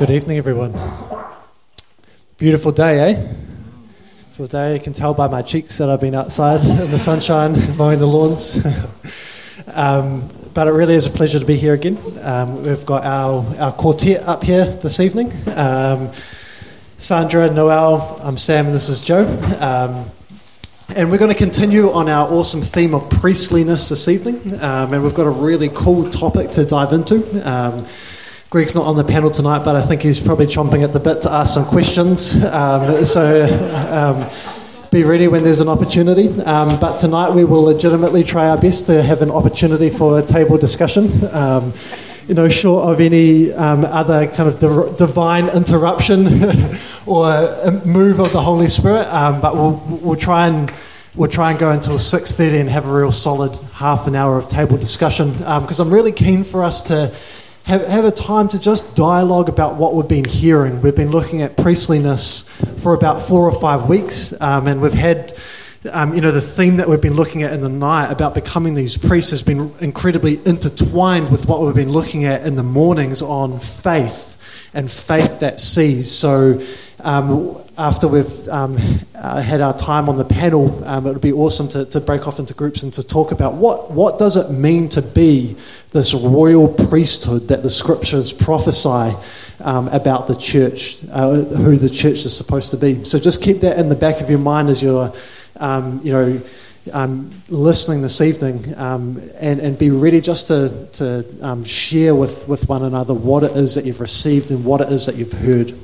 Good evening, everyone. Beautiful day, eh? Beautiful day. You can tell by my cheeks that I've been outside in the sunshine mowing the lawns. um, but it really is a pleasure to be here again. Um, we've got our, our quartet up here this evening um, Sandra, Noel, I'm Sam, and this is Joe. Um, and we're going to continue on our awesome theme of priestliness this evening. Um, and we've got a really cool topic to dive into. Um, Greg's not on the panel tonight, but I think he's probably chomping at the bit to ask some questions. Um, so um, be ready when there's an opportunity. Um, but tonight we will legitimately try our best to have an opportunity for a table discussion. Um, you know, short of any um, other kind of div- divine interruption or move of the Holy Spirit, um, but we'll, we'll try and we'll try and go until 6.30 and have a real solid half an hour of table discussion because I'm really keen for us to have, have a time to just dialogue about what we've been hearing. We've been looking at priestliness for about four or five weeks, um, and we've had. Um, you know, the theme that we've been looking at in the night about becoming these priests has been incredibly intertwined with what we've been looking at in the mornings on faith and faith that sees. So, um, after we've um, uh, had our time on the panel, um, it would be awesome to, to break off into groups and to talk about what, what does it mean to be this royal priesthood that the scriptures prophesy um, about the church, uh, who the church is supposed to be. So just keep that in the back of your mind as you're, um, you know, um, listening this evening um, and, and be ready just to, to um, share with, with one another what it is that you've received and what it is that you've heard.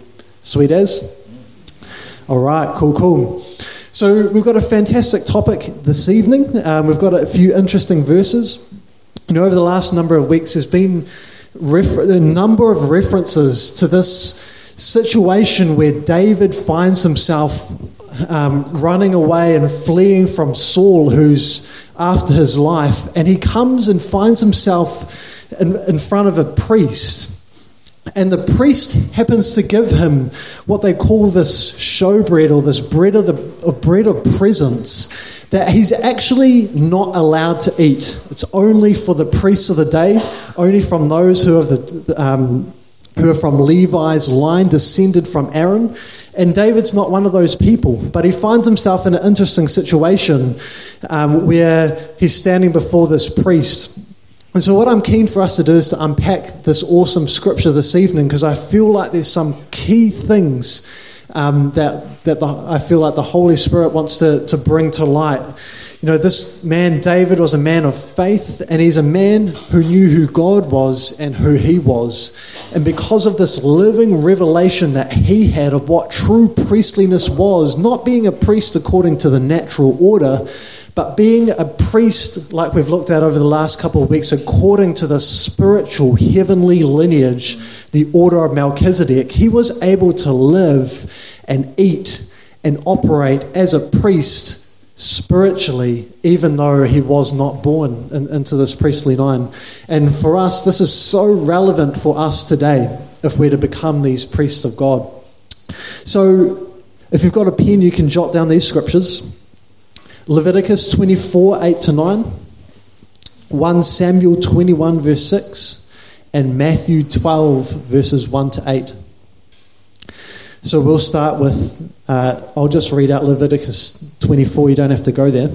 Sweet as? All right, cool, cool. So we've got a fantastic topic this evening. Um, we've got a few interesting verses. You know, over the last number of weeks, there's been refer- a number of references to this situation where David finds himself um, running away and fleeing from Saul, who's after his life, and he comes and finds himself in, in front of a priest and the priest happens to give him what they call this showbread or this bread of, the, bread of presence that he's actually not allowed to eat. It's only for the priests of the day, only from those who are, the, um, who are from Levi's line, descended from Aaron. And David's not one of those people, but he finds himself in an interesting situation um, where he's standing before this priest and so, what I'm keen for us to do is to unpack this awesome scripture this evening because I feel like there's some key things um, that, that the, I feel like the Holy Spirit wants to, to bring to light. You know, this man, David, was a man of faith, and he's a man who knew who God was and who he was. And because of this living revelation that he had of what true priestliness was, not being a priest according to the natural order, but being a priest, like we've looked at over the last couple of weeks, according to the spiritual heavenly lineage, the order of Melchizedek, he was able to live and eat and operate as a priest spiritually, even though he was not born in, into this priestly line. And for us, this is so relevant for us today if we're to become these priests of God. So, if you've got a pen, you can jot down these scriptures. Leviticus 24, 8 to 9, 1 Samuel 21, verse 6, and Matthew 12, verses 1 to 8. So we'll start with, uh, I'll just read out Leviticus 24, you don't have to go there.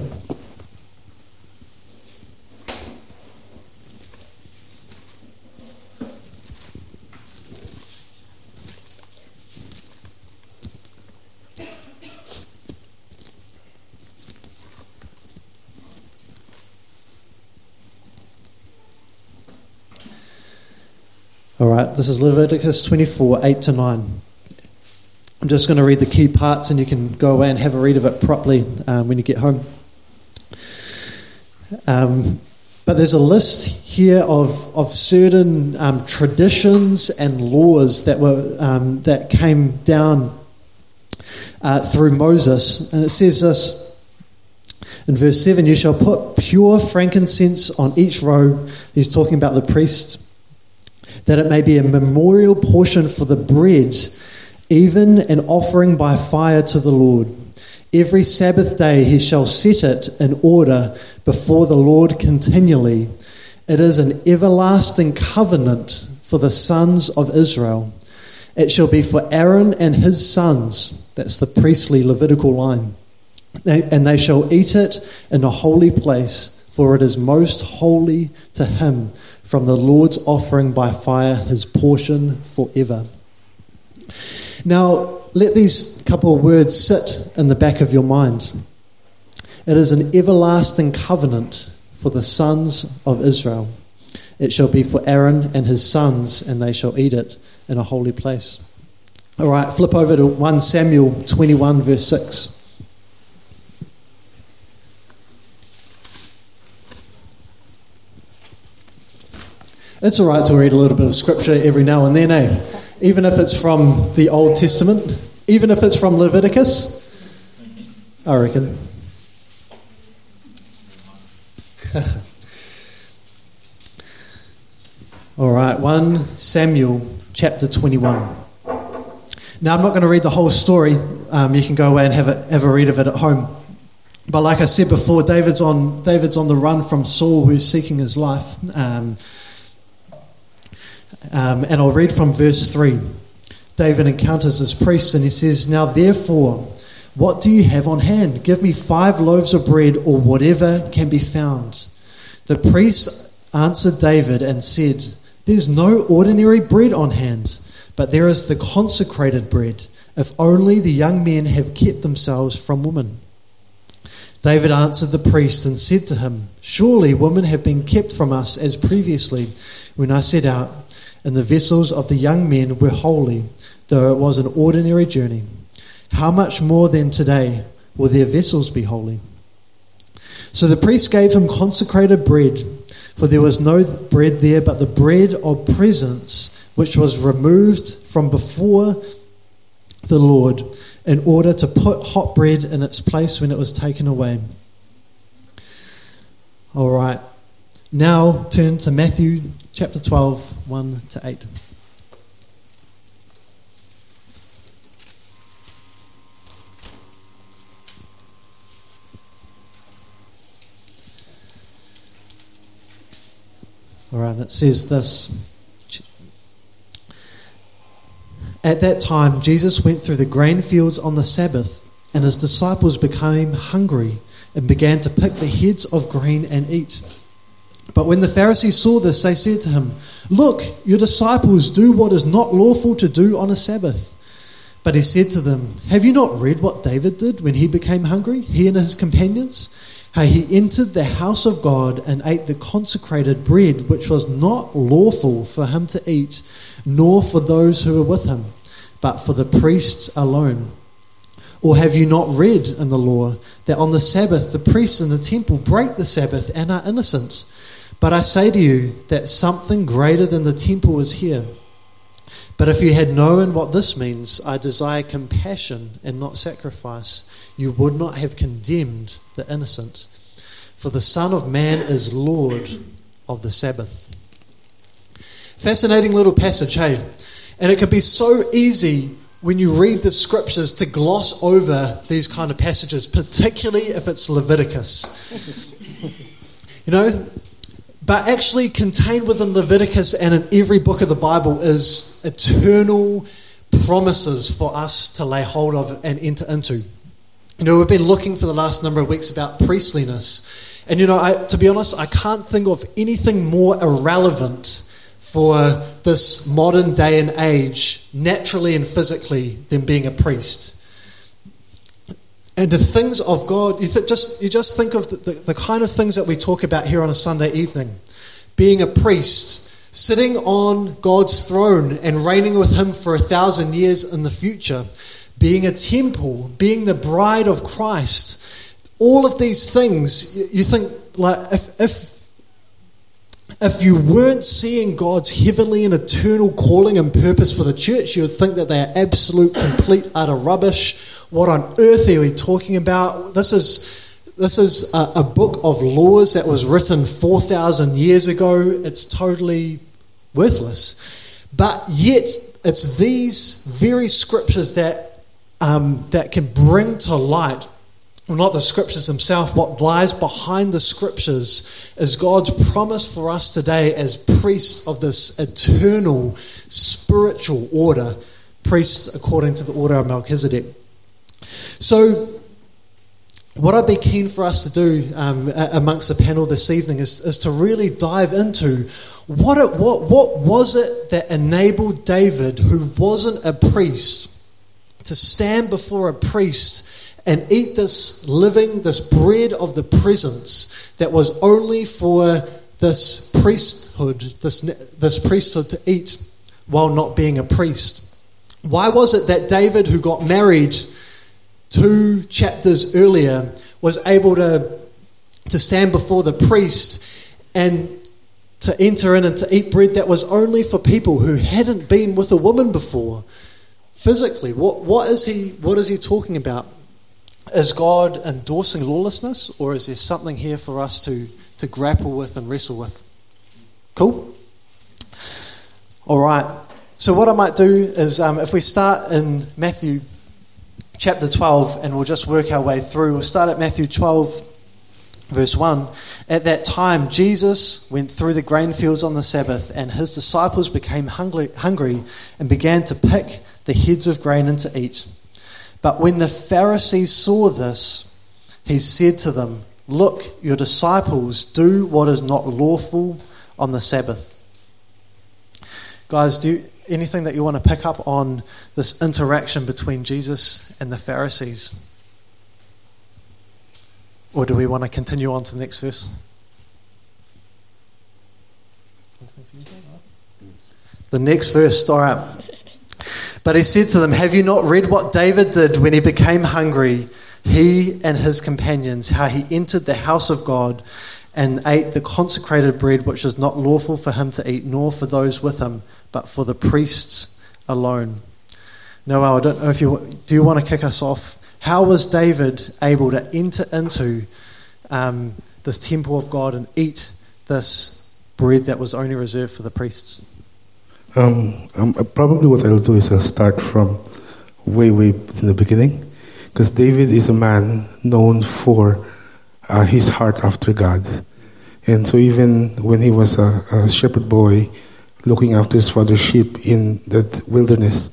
All right, this is Leviticus 24, 8 to 9. I'm just going to read the key parts and you can go away and have a read of it properly um, when you get home. Um, but there's a list here of, of certain um, traditions and laws that, were, um, that came down uh, through Moses. And it says this in verse 7 You shall put pure frankincense on each row. He's talking about the priests that it may be a memorial portion for the bread, even an offering by fire to the Lord. Every Sabbath day he shall set it in order before the Lord continually. It is an everlasting covenant for the sons of Israel. It shall be for Aaron and his sons. That's the priestly Levitical line. And they shall eat it in a holy place, for it is most holy to him. From the Lord's offering by fire, his portion forever. Now, let these couple of words sit in the back of your mind. It is an everlasting covenant for the sons of Israel. It shall be for Aaron and his sons, and they shall eat it in a holy place. All right, flip over to 1 Samuel 21, verse 6. It's all right to read a little bit of scripture every now and then, eh? Even if it's from the Old Testament, even if it's from Leviticus, I reckon. all right, 1 Samuel chapter 21. Now, I'm not going to read the whole story. Um, you can go away and have a, have a read of it at home. But like I said before, David's on, David's on the run from Saul, who's seeking his life. Um, um, and I'll read from verse 3. David encounters this priest and he says, Now therefore, what do you have on hand? Give me five loaves of bread or whatever can be found. The priest answered David and said, There's no ordinary bread on hand, but there is the consecrated bread, if only the young men have kept themselves from women. David answered the priest and said to him, Surely women have been kept from us as previously when I set out and the vessels of the young men were holy, though it was an ordinary journey. How much more then today will their vessels be holy? So the priest gave him consecrated bread, for there was no bread there but the bread of presence, which was removed from before the Lord, in order to put hot bread in its place when it was taken away. All right. Now turn to Matthew chapter 12, 1 to 8. All right, it says this. At that time, Jesus went through the grain fields on the Sabbath, and his disciples became hungry and began to pick the heads of grain and eat. But when the Pharisees saw this, they said to him, Look, your disciples do what is not lawful to do on a Sabbath. But he said to them, Have you not read what David did when he became hungry, he and his companions? How he entered the house of God and ate the consecrated bread, which was not lawful for him to eat, nor for those who were with him, but for the priests alone. Or have you not read in the law that on the Sabbath the priests in the temple break the Sabbath and are innocent? But I say to you that something greater than the temple is here. But if you had known what this means, I desire compassion and not sacrifice, you would not have condemned the innocent. For the Son of Man is Lord of the Sabbath. Fascinating little passage, hey? And it can be so easy when you read the scriptures to gloss over these kind of passages, particularly if it's Leviticus. you know, but actually, contained within Leviticus and in every book of the Bible is eternal promises for us to lay hold of and enter into. You know, we've been looking for the last number of weeks about priestliness. And, you know, I, to be honest, I can't think of anything more irrelevant for this modern day and age, naturally and physically, than being a priest and the things of God, you, th- just, you just think of the, the, the kind of things that we talk about here on a Sunday evening. Being a priest, sitting on God's throne and reigning with Him for a thousand years in the future, being a temple, being the bride of Christ. All of these things, you think, like, if, if if you weren't seeing God's heavenly and eternal calling and purpose for the church, you would think that they are absolute, complete, utter rubbish. What on earth are we talking about? This is, this is a, a book of laws that was written 4,000 years ago. It's totally worthless. But yet, it's these very scriptures that, um, that can bring to light well, not the scriptures themselves, what lies behind the scriptures is God's promise for us today as priests of this eternal spiritual order priests according to the order of Melchizedek. So, what I'd be keen for us to do um, amongst the panel this evening is, is to really dive into what, it, what, what was it that enabled David, who wasn't a priest, to stand before a priest and eat this living, this bread of the presence that was only for this priesthood, this, this priesthood to eat while not being a priest. Why was it that David, who got married two chapters earlier, was able to, to stand before the priest and to enter in and to eat bread that was only for people who hadn't been with a woman before? Physically, what, what, is, he, what is he talking about? Is God endorsing lawlessness, or is there something here for us to, to grapple with and wrestle with? Cool? All right. So, what I might do is um, if we start in Matthew chapter 12 and we'll just work our way through, we'll start at Matthew 12, verse 1. At that time, Jesus went through the grain fields on the Sabbath, and his disciples became hungry, hungry and began to pick the heads of grain and to eat. But when the Pharisees saw this, he said to them, Look, your disciples do what is not lawful on the Sabbath. Guys, do you, anything that you want to pick up on this interaction between Jesus and the Pharisees? Or do we want to continue on to the next verse? The next verse, all right. But he said to them, Have you not read what David did when he became hungry, he and his companions, how he entered the house of God and ate the consecrated bread which was not lawful for him to eat, nor for those with him, but for the priests alone? Noel, I don't know if you do you want to kick us off. How was David able to enter into um, this temple of God and eat this bread that was only reserved for the priests? Um, um, probably what I'll do is I'll start from way, way in the beginning, because David is a man known for uh, his heart after God. And so, even when he was a, a, shepherd boy looking after his father's sheep in the wilderness,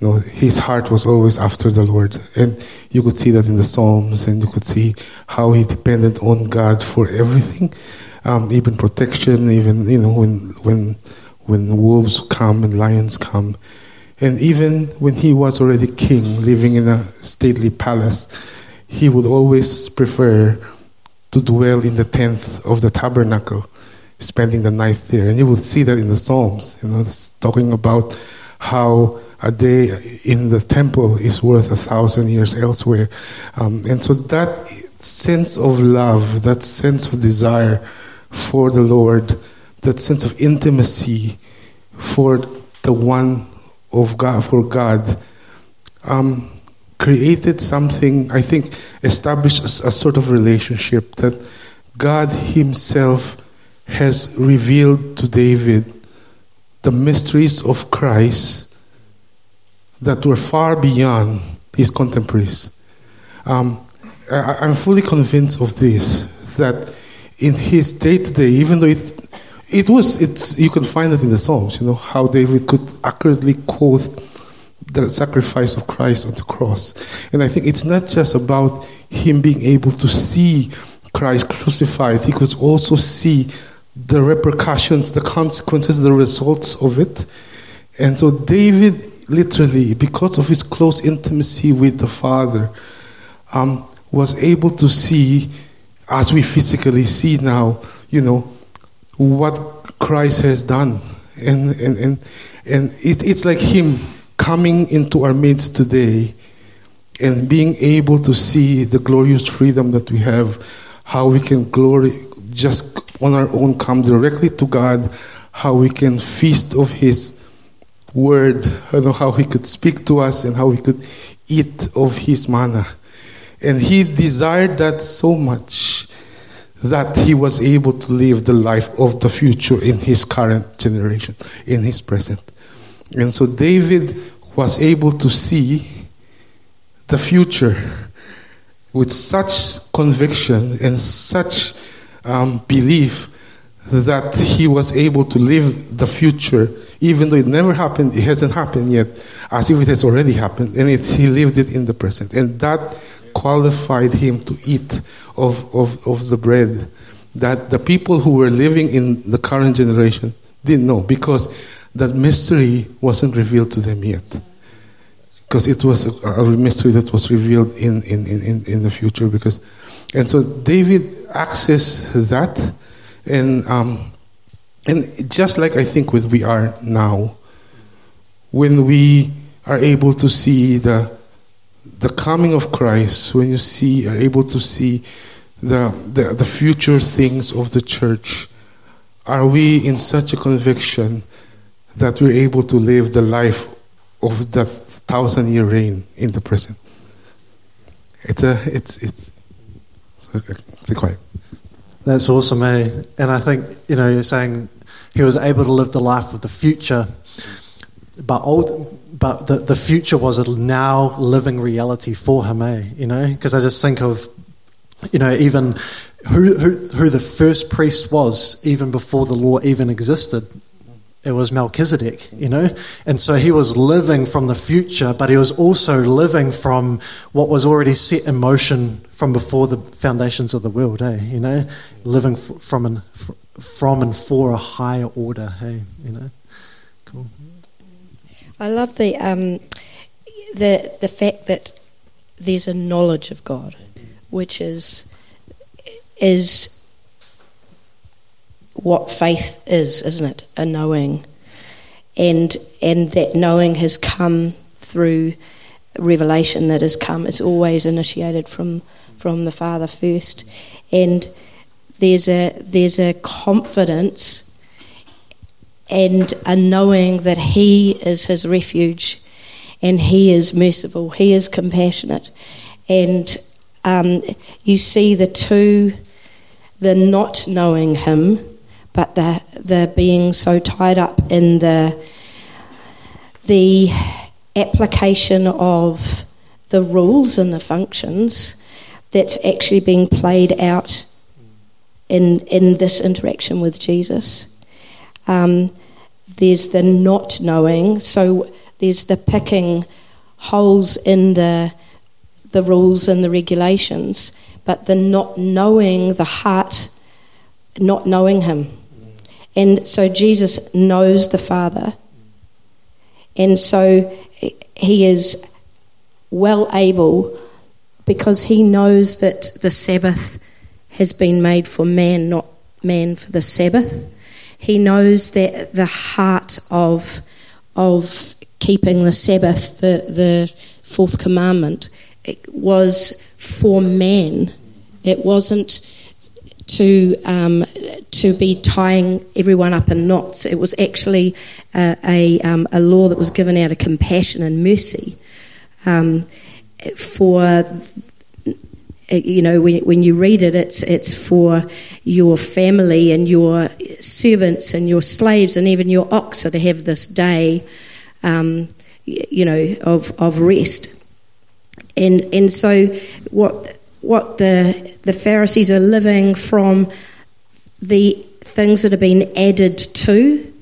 you know, his heart was always after the Lord. And you could see that in the Psalms, and you could see how he depended on God for everything, um, even protection, even, you know, when, when when wolves come and lions come. And even when he was already king, living in a stately palace, he would always prefer to dwell in the tent of the tabernacle, spending the night there. And you will see that in the Psalms, you know, it's talking about how a day in the temple is worth a thousand years elsewhere. Um, and so that sense of love, that sense of desire for the Lord, that sense of intimacy for the one of God, for God, um, created something, I think, established a, a sort of relationship that God Himself has revealed to David the mysteries of Christ that were far beyond his contemporaries. Um, I, am fully convinced of this that in his day to day, even though it it was, it's, you can find it in the Psalms, you know, how David could accurately quote the sacrifice of Christ on the cross. And I think it's not just about him being able to see Christ crucified, he could also see the repercussions, the consequences, the results of it. And so David, literally, because of his close intimacy with the Father, um, was able to see, as we physically see now, you know, what Christ has done. And, and, and, and it, it's like Him coming into our midst today and being able to see the glorious freedom that we have, how we can glory just on our own come directly to God, how we can feast of His word, I know how He could speak to us and how we could eat of His manna. And He desired that so much that he was able to live the life of the future in his current generation, in his present. And so David was able to see the future with such conviction and such um, belief that he was able to live the future, even though it never happened, it hasn't happened yet, as if it has already happened, and it's, he lived it in the present. And that qualified him to eat of, of, of the bread that the people who were living in the current generation didn't know because that mystery wasn't revealed to them yet. Because it was a, a mystery that was revealed in, in, in, in the future. Because, and so David accessed that, and, um, and just like I think when we are now, when we are able to see the, the coming of Christ, when you see, are able to see the, the, the future things of the church, are we in such a conviction that we're able to live the life of that thousand year reign in the present? It's a, it's, it's, That's awesome, eh? And I think, you know, you're saying he was able to live the life of the future, but old, but the, the future was a now living reality for him, eh? You know, because I just think of you know, even who, who, who the first priest was, even before the law even existed. It was Melchizedek, you know? And so he was living from the future, but he was also living from what was already set in motion from before the foundations of the world, eh? You know? Living f- from, and, f- from and for a higher order, hey? You know? Cool. I love the, um, the, the fact that there's a knowledge of God which is is what faith is, isn't it? A knowing, and and that knowing has come through revelation that has come. It's always initiated from from the Father first, and there's a there's a confidence and a knowing that He is His refuge, and He is merciful, He is compassionate, and um, you see the two, the not knowing Him, but the the being so tied up in the the application of the rules and the functions that's actually being played out in in this interaction with Jesus. Um, there's the not knowing, so there's the picking holes in the the rules and the regulations, but the not knowing the heart, not knowing Him. And so Jesus knows the Father. And so he is well able because he knows that the Sabbath has been made for man, not man for the Sabbath. He knows that the heart of, of keeping the Sabbath, the, the fourth commandment, it was for man. It wasn't to um, to be tying everyone up in knots. It was actually a, a, um, a law that was given out of compassion and mercy um, for you know when, when you read it it's it's for your family and your servants and your slaves and even your ox to have this day um, you know of of rest and and so what what the the Pharisees are living from the things that have been added to.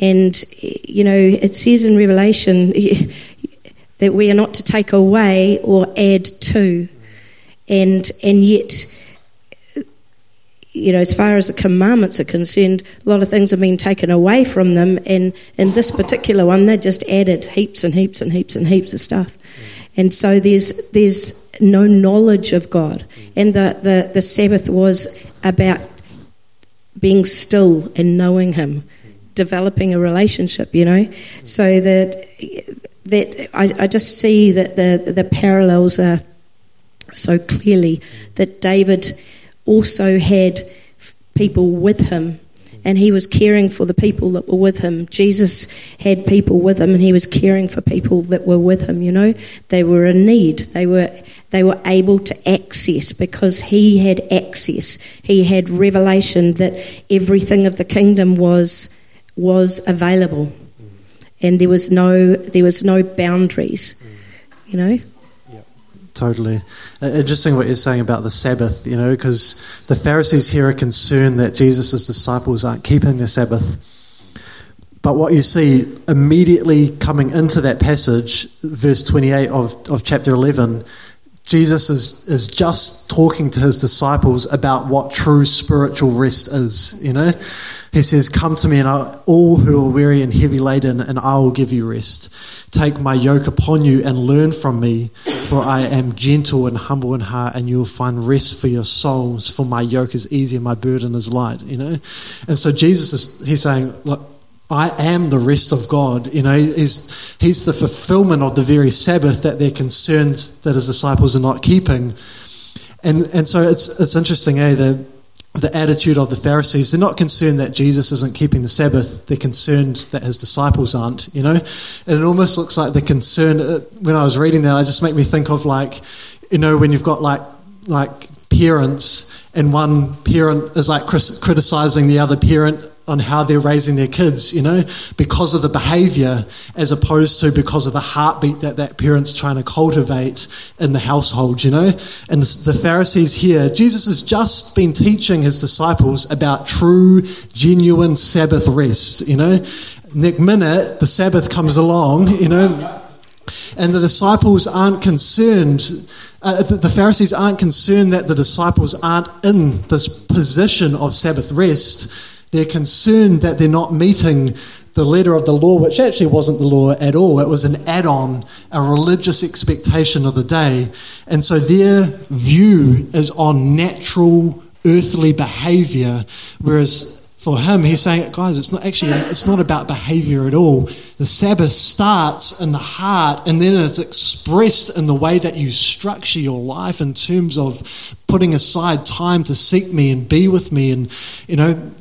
And you know, it says in Revelation that we are not to take away or add to. And and yet you know, as far as the commandments are concerned, a lot of things have been taken away from them, and in this particular one, they just added heaps and heaps and heaps and heaps of stuff. And so there's, there's no knowledge of God. And the, the, the Sabbath was about being still and knowing Him, developing a relationship, you know. So that, that I, I just see that the, the parallels are so clearly that David also had people with him and he was caring for the people that were with him. Jesus had people with him, and he was caring for people that were with him. You know, they were in need. They were they were able to access because he had access. He had revelation that everything of the kingdom was was available, and there was no there was no boundaries. You know. Totally. Uh, interesting what you're saying about the Sabbath, you know, because the Pharisees here are concerned that Jesus' disciples aren't keeping the Sabbath. But what you see immediately coming into that passage, verse 28 of, of chapter 11, Jesus is, is just talking to his disciples about what true spiritual rest is. You know, he says, Come to me, and I, all who are weary and heavy laden, and I will give you rest. Take my yoke upon you and learn from me, for I am gentle and humble in heart, and you will find rest for your souls. For my yoke is easy and my burden is light. You know, and so Jesus is he's saying, Look, I am the rest of God. You know, he's, he's the fulfillment of the very Sabbath that they're concerned that his disciples are not keeping. And, and so it's, it's interesting, eh? The, the attitude of the Pharisees, they're not concerned that Jesus isn't keeping the Sabbath, they're concerned that his disciples aren't, you know? And it almost looks like the concern, uh, when I was reading that, it just make me think of like, you know, when you've got like, like parents and one parent is like criticizing the other parent on how they're raising their kids, you know, because of the behavior as opposed to because of the heartbeat that that parent's trying to cultivate in the household, you know. And the Pharisees here, Jesus has just been teaching his disciples about true, genuine Sabbath rest, you know. Next minute, the Sabbath comes along, you know, and the disciples aren't concerned. Uh, the, the Pharisees aren't concerned that the disciples aren't in this position of Sabbath rest they're concerned that they're not meeting the letter of the law, which actually wasn't the law at all. It was an add on, a religious expectation of the day. And so their view is on natural earthly behavior, whereas for him, he's saying, guys, it's not actually, it's not about behavior at all. The Sabbath starts in the heart and then it's expressed in the way that you structure your life in terms of putting aside time to seek me and be with me and, you know,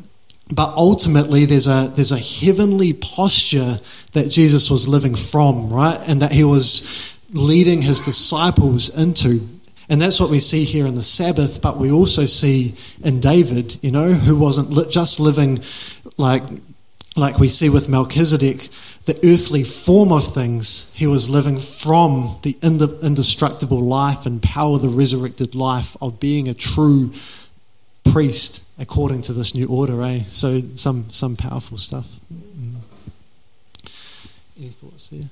but ultimately, there's a, there's a heavenly posture that Jesus was living from, right? And that he was leading his disciples into. And that's what we see here in the Sabbath, but we also see in David, you know, who wasn't just living like, like we see with Melchizedek, the earthly form of things. He was living from the indestructible life and power, the resurrected life of being a true priest according to this new order, eh? So some some powerful stuff. Mm. Any thoughts there?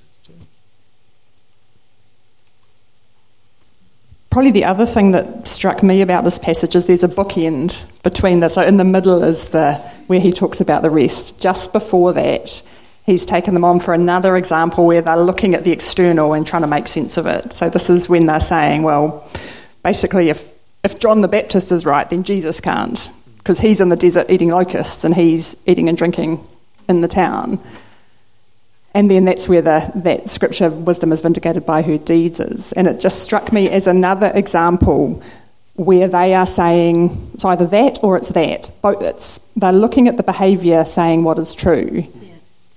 Probably the other thing that struck me about this passage is there's a bookend between this. So in the middle is the where he talks about the rest. Just before that, he's taken them on for another example where they're looking at the external and trying to make sense of it. So this is when they're saying, well, basically, if if John the Baptist is right, then Jesus can't because he's in the desert eating locusts and he's eating and drinking in the town. And then that's where the, that scripture, wisdom is vindicated by her deeds, is. And it just struck me as another example where they are saying it's either that or it's that. Both, it's, they're looking at the behaviour, saying what is true.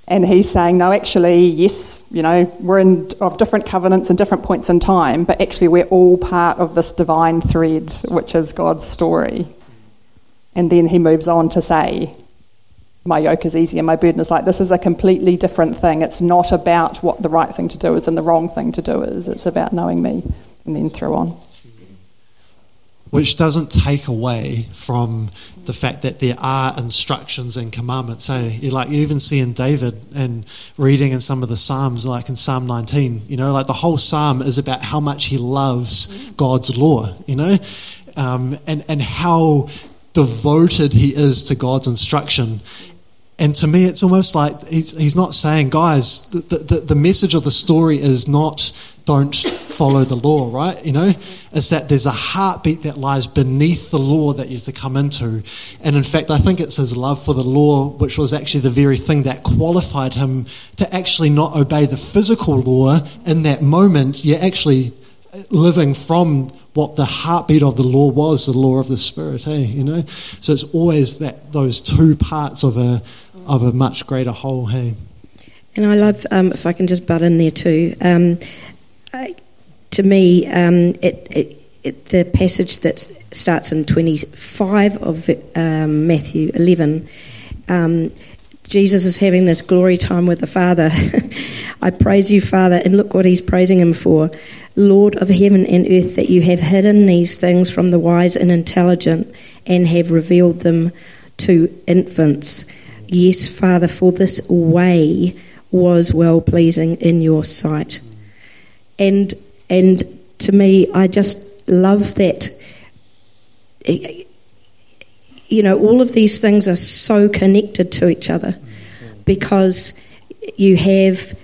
And he's saying, no, actually, yes, you know, we're in of different covenants and different points in time, but actually, we're all part of this divine thread, which is God's story. And then he moves on to say, My yoke is easy and my burden is light. This is a completely different thing. It's not about what the right thing to do is and the wrong thing to do is. It's about knowing me and then through on. Which doesn't take away from the fact that there are instructions and commandments. So you like you even see in David and reading in some of the Psalms, like in Psalm 19, you know, like the whole Psalm is about how much he loves God's law, you know, um, and and how devoted he is to God's instruction. And to me, it's almost like he's, he's not saying, guys, the, the, the message of the story is not don't follow the law, right? You know, it's that there's a heartbeat that lies beneath the law that you have to come into. And in fact, I think it's his love for the law, which was actually the very thing that qualified him to actually not obey the physical law in that moment. You're actually living from what the heartbeat of the law was, the law of the spirit, hey, you know? So it's always that those two parts of a of a much greater whole, hey. And I love, um, if I can just butt in there too, um, to me, um, it, it, it, the passage that starts in 25 of um, Matthew 11, um, Jesus is having this glory time with the Father. I praise you, Father, and look what he's praising him for Lord of heaven and earth, that you have hidden these things from the wise and intelligent and have revealed them to infants. Yes, Father, for this way was well pleasing in your sight. And and to me, I just love that. You know, all of these things are so connected to each other because you have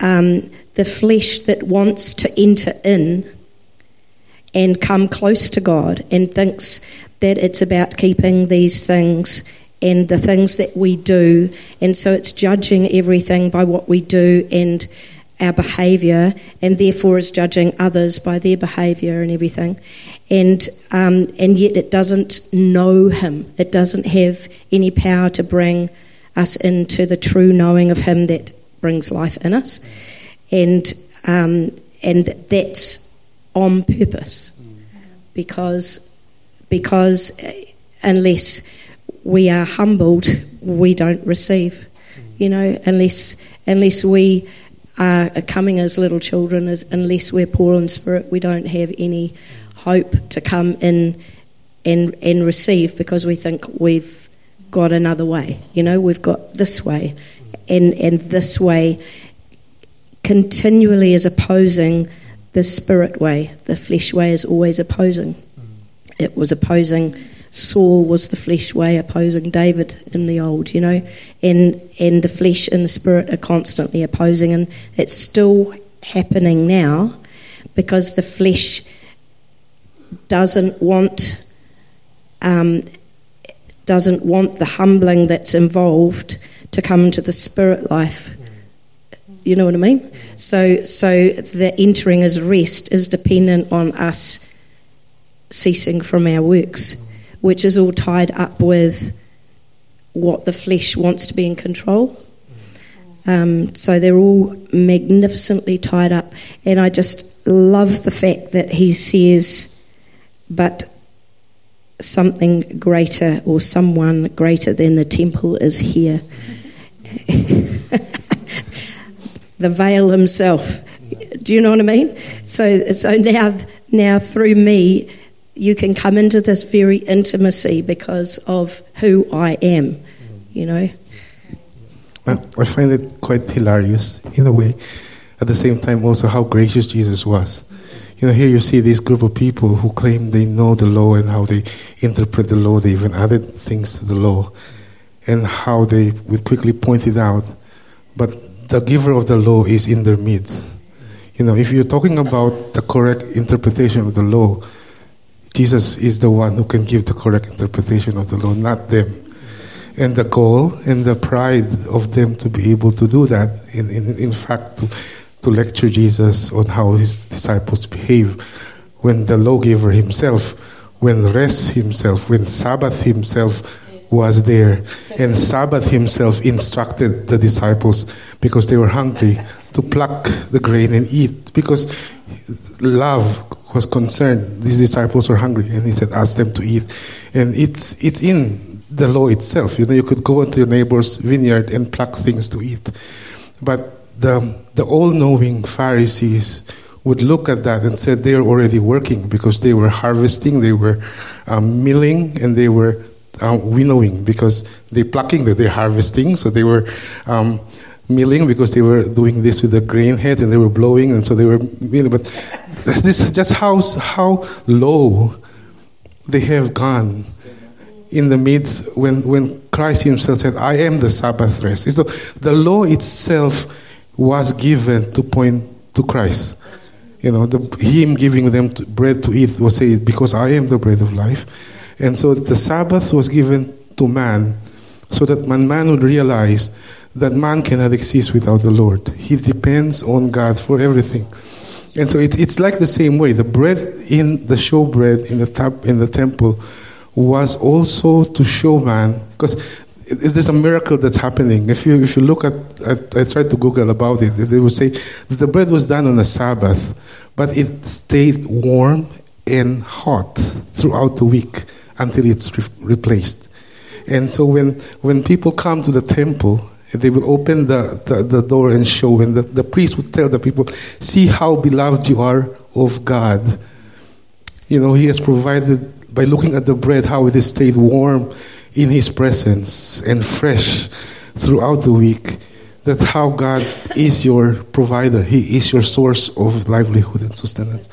um, the flesh that wants to enter in and come close to God and thinks that it's about keeping these things and the things that we do. And so it's judging everything by what we do and our behaviour, and therefore is judging others by their behaviour and everything. And, um, and yet it doesn't know Him, it doesn't have any power to bring us into the true knowing of Him that brings life in us. And, um, and that's on purpose because, because unless we are humbled, we don't receive. You know, unless unless we are coming as little children, unless we're poor in spirit, we don't have any hope to come in and and receive because we think we've got another way. You know, we've got this way, and and this way continually is opposing the spirit way. The flesh way is always opposing. It was opposing Saul was the flesh way opposing David in the old, you know, and and the flesh and the spirit are constantly opposing, and it's still happening now because the flesh doesn't want um, doesn't want the humbling that's involved to come into the spirit life. You know what I mean? So so the entering as rest is dependent on us ceasing from our works which is all tied up with what the flesh wants to be in control. Um, so they're all magnificently tied up. And I just love the fact that he says, but something greater or someone greater than the temple is here. the veil himself. Do you know what I mean? So, so now, now through me, you can come into this very intimacy because of who I am, you know. I find it quite hilarious in a way. At the same time, also how gracious Jesus was. You know, here you see this group of people who claim they know the law and how they interpret the law. They even added things to the law, and how they would quickly point it out. But the giver of the law is in their midst. You know, if you're talking about the correct interpretation of the law, Jesus is the one who can give the correct interpretation of the law, not them. And the goal and the pride of them to be able to do that, in, in, in fact, to, to lecture Jesus on how his disciples behave when the lawgiver himself, when rest himself, when Sabbath himself was there, and Sabbath himself instructed the disciples because they were hungry to pluck the grain and eat because love was concerned. These disciples were hungry, and he said, "Ask them to eat." And it's it's in the law itself. You know, you could go into your neighbor's vineyard and pluck things to eat, but the the all-knowing Pharisees would look at that and said they are already working because they were harvesting, they were um, milling, and they were um, winnowing because they're plucking, they're harvesting, so they were. Um, milling because they were doing this with the grain heads and they were blowing and so they were milling. But this is just how, how low they have gone in the midst when, when Christ Himself said, I am the Sabbath rest. So the law itself was given to point to Christ. You know, the, Him giving them to, bread to eat was said, Because I am the bread of life. And so the Sabbath was given to man so that man, man would realize that man cannot exist without the Lord. He depends on God for everything. And so it, it's like the same way. The bread in the showbread in the tab, in the temple was also to show man because there's a miracle that's happening. If you if you look at, at I tried to Google about it, they would say the bread was done on a Sabbath, but it stayed warm and hot throughout the week until it's re- replaced. And so when when people come to the temple They will open the, the, the door and show, and the, the priest would tell the people, See how beloved you are of God. You know, He has provided, by looking at the bread, how it has stayed warm in His presence and fresh throughout the week. That how God is your provider, He is your source of livelihood and sustenance.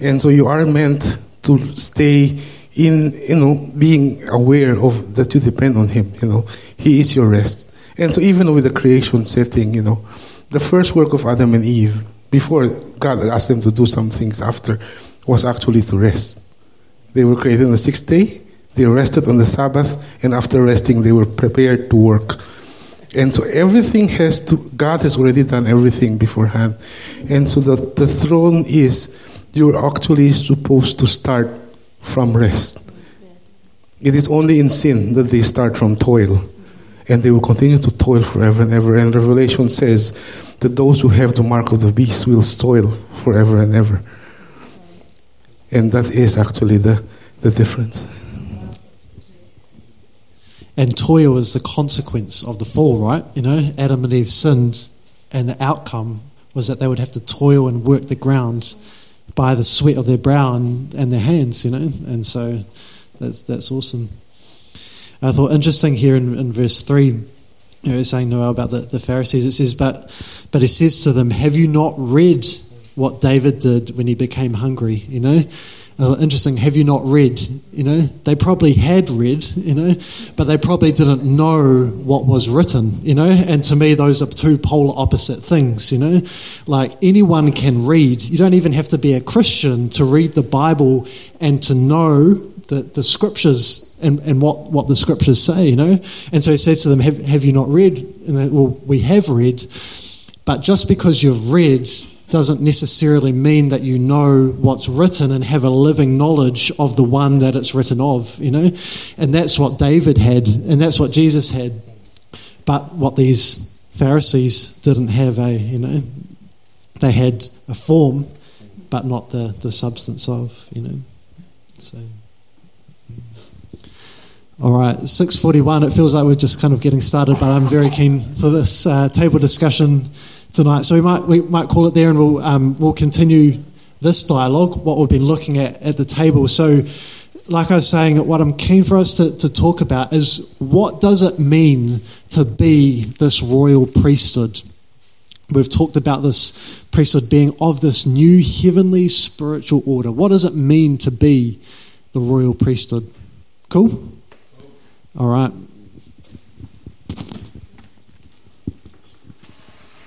And so you are meant to stay in, you know, being aware of that you depend on Him. You know, He is your rest. And so even with the creation setting, you know, the first work of Adam and Eve, before God asked them to do some things after, was actually to rest. They were created on the sixth day, they rested on the Sabbath, and after resting, they were prepared to work. And so everything has to, God has already done everything beforehand. And so the, the throne is, you're actually supposed to start from rest. It is only in sin that they start from toil. And they will continue to toil forever and ever. And Revelation says that those who have the mark of the beast will toil forever and ever. And that is actually the, the difference. And toil is the consequence of the fall, right? You know, Adam and Eve sinned, and the outcome was that they would have to toil and work the ground by the sweat of their brow and, and their hands, you know. And so that's, that's awesome. I thought interesting here in, in verse 3, you know, it's saying Noel about the, the Pharisees. It says, but, but he says to them, Have you not read what David did when he became hungry? You know? Uh, interesting, have you not read? You know, they probably had read, you know, but they probably didn't know what was written, you know. And to me, those are two polar opposite things, you know. Like anyone can read. You don't even have to be a Christian to read the Bible and to know the, the scriptures and, and what, what the scriptures say, you know. And so he says to them, Have, have you not read? And they, well, we have read, but just because you've read doesn't necessarily mean that you know what's written and have a living knowledge of the one that it's written of, you know? And that's what David had, and that's what Jesus had. But what these Pharisees didn't have a, you know, they had a form, but not the, the substance of, you know. So. All right, 6:41. It feels like we're just kind of getting started, but I'm very keen for this uh, table discussion tonight. So we might we might call it there, and we'll um, we'll continue this dialogue, what we've been looking at at the table. So, like I was saying, what I'm keen for us to, to talk about is what does it mean to be this royal priesthood? We've talked about this priesthood being of this new heavenly spiritual order. What does it mean to be the royal priesthood? Cool? All right.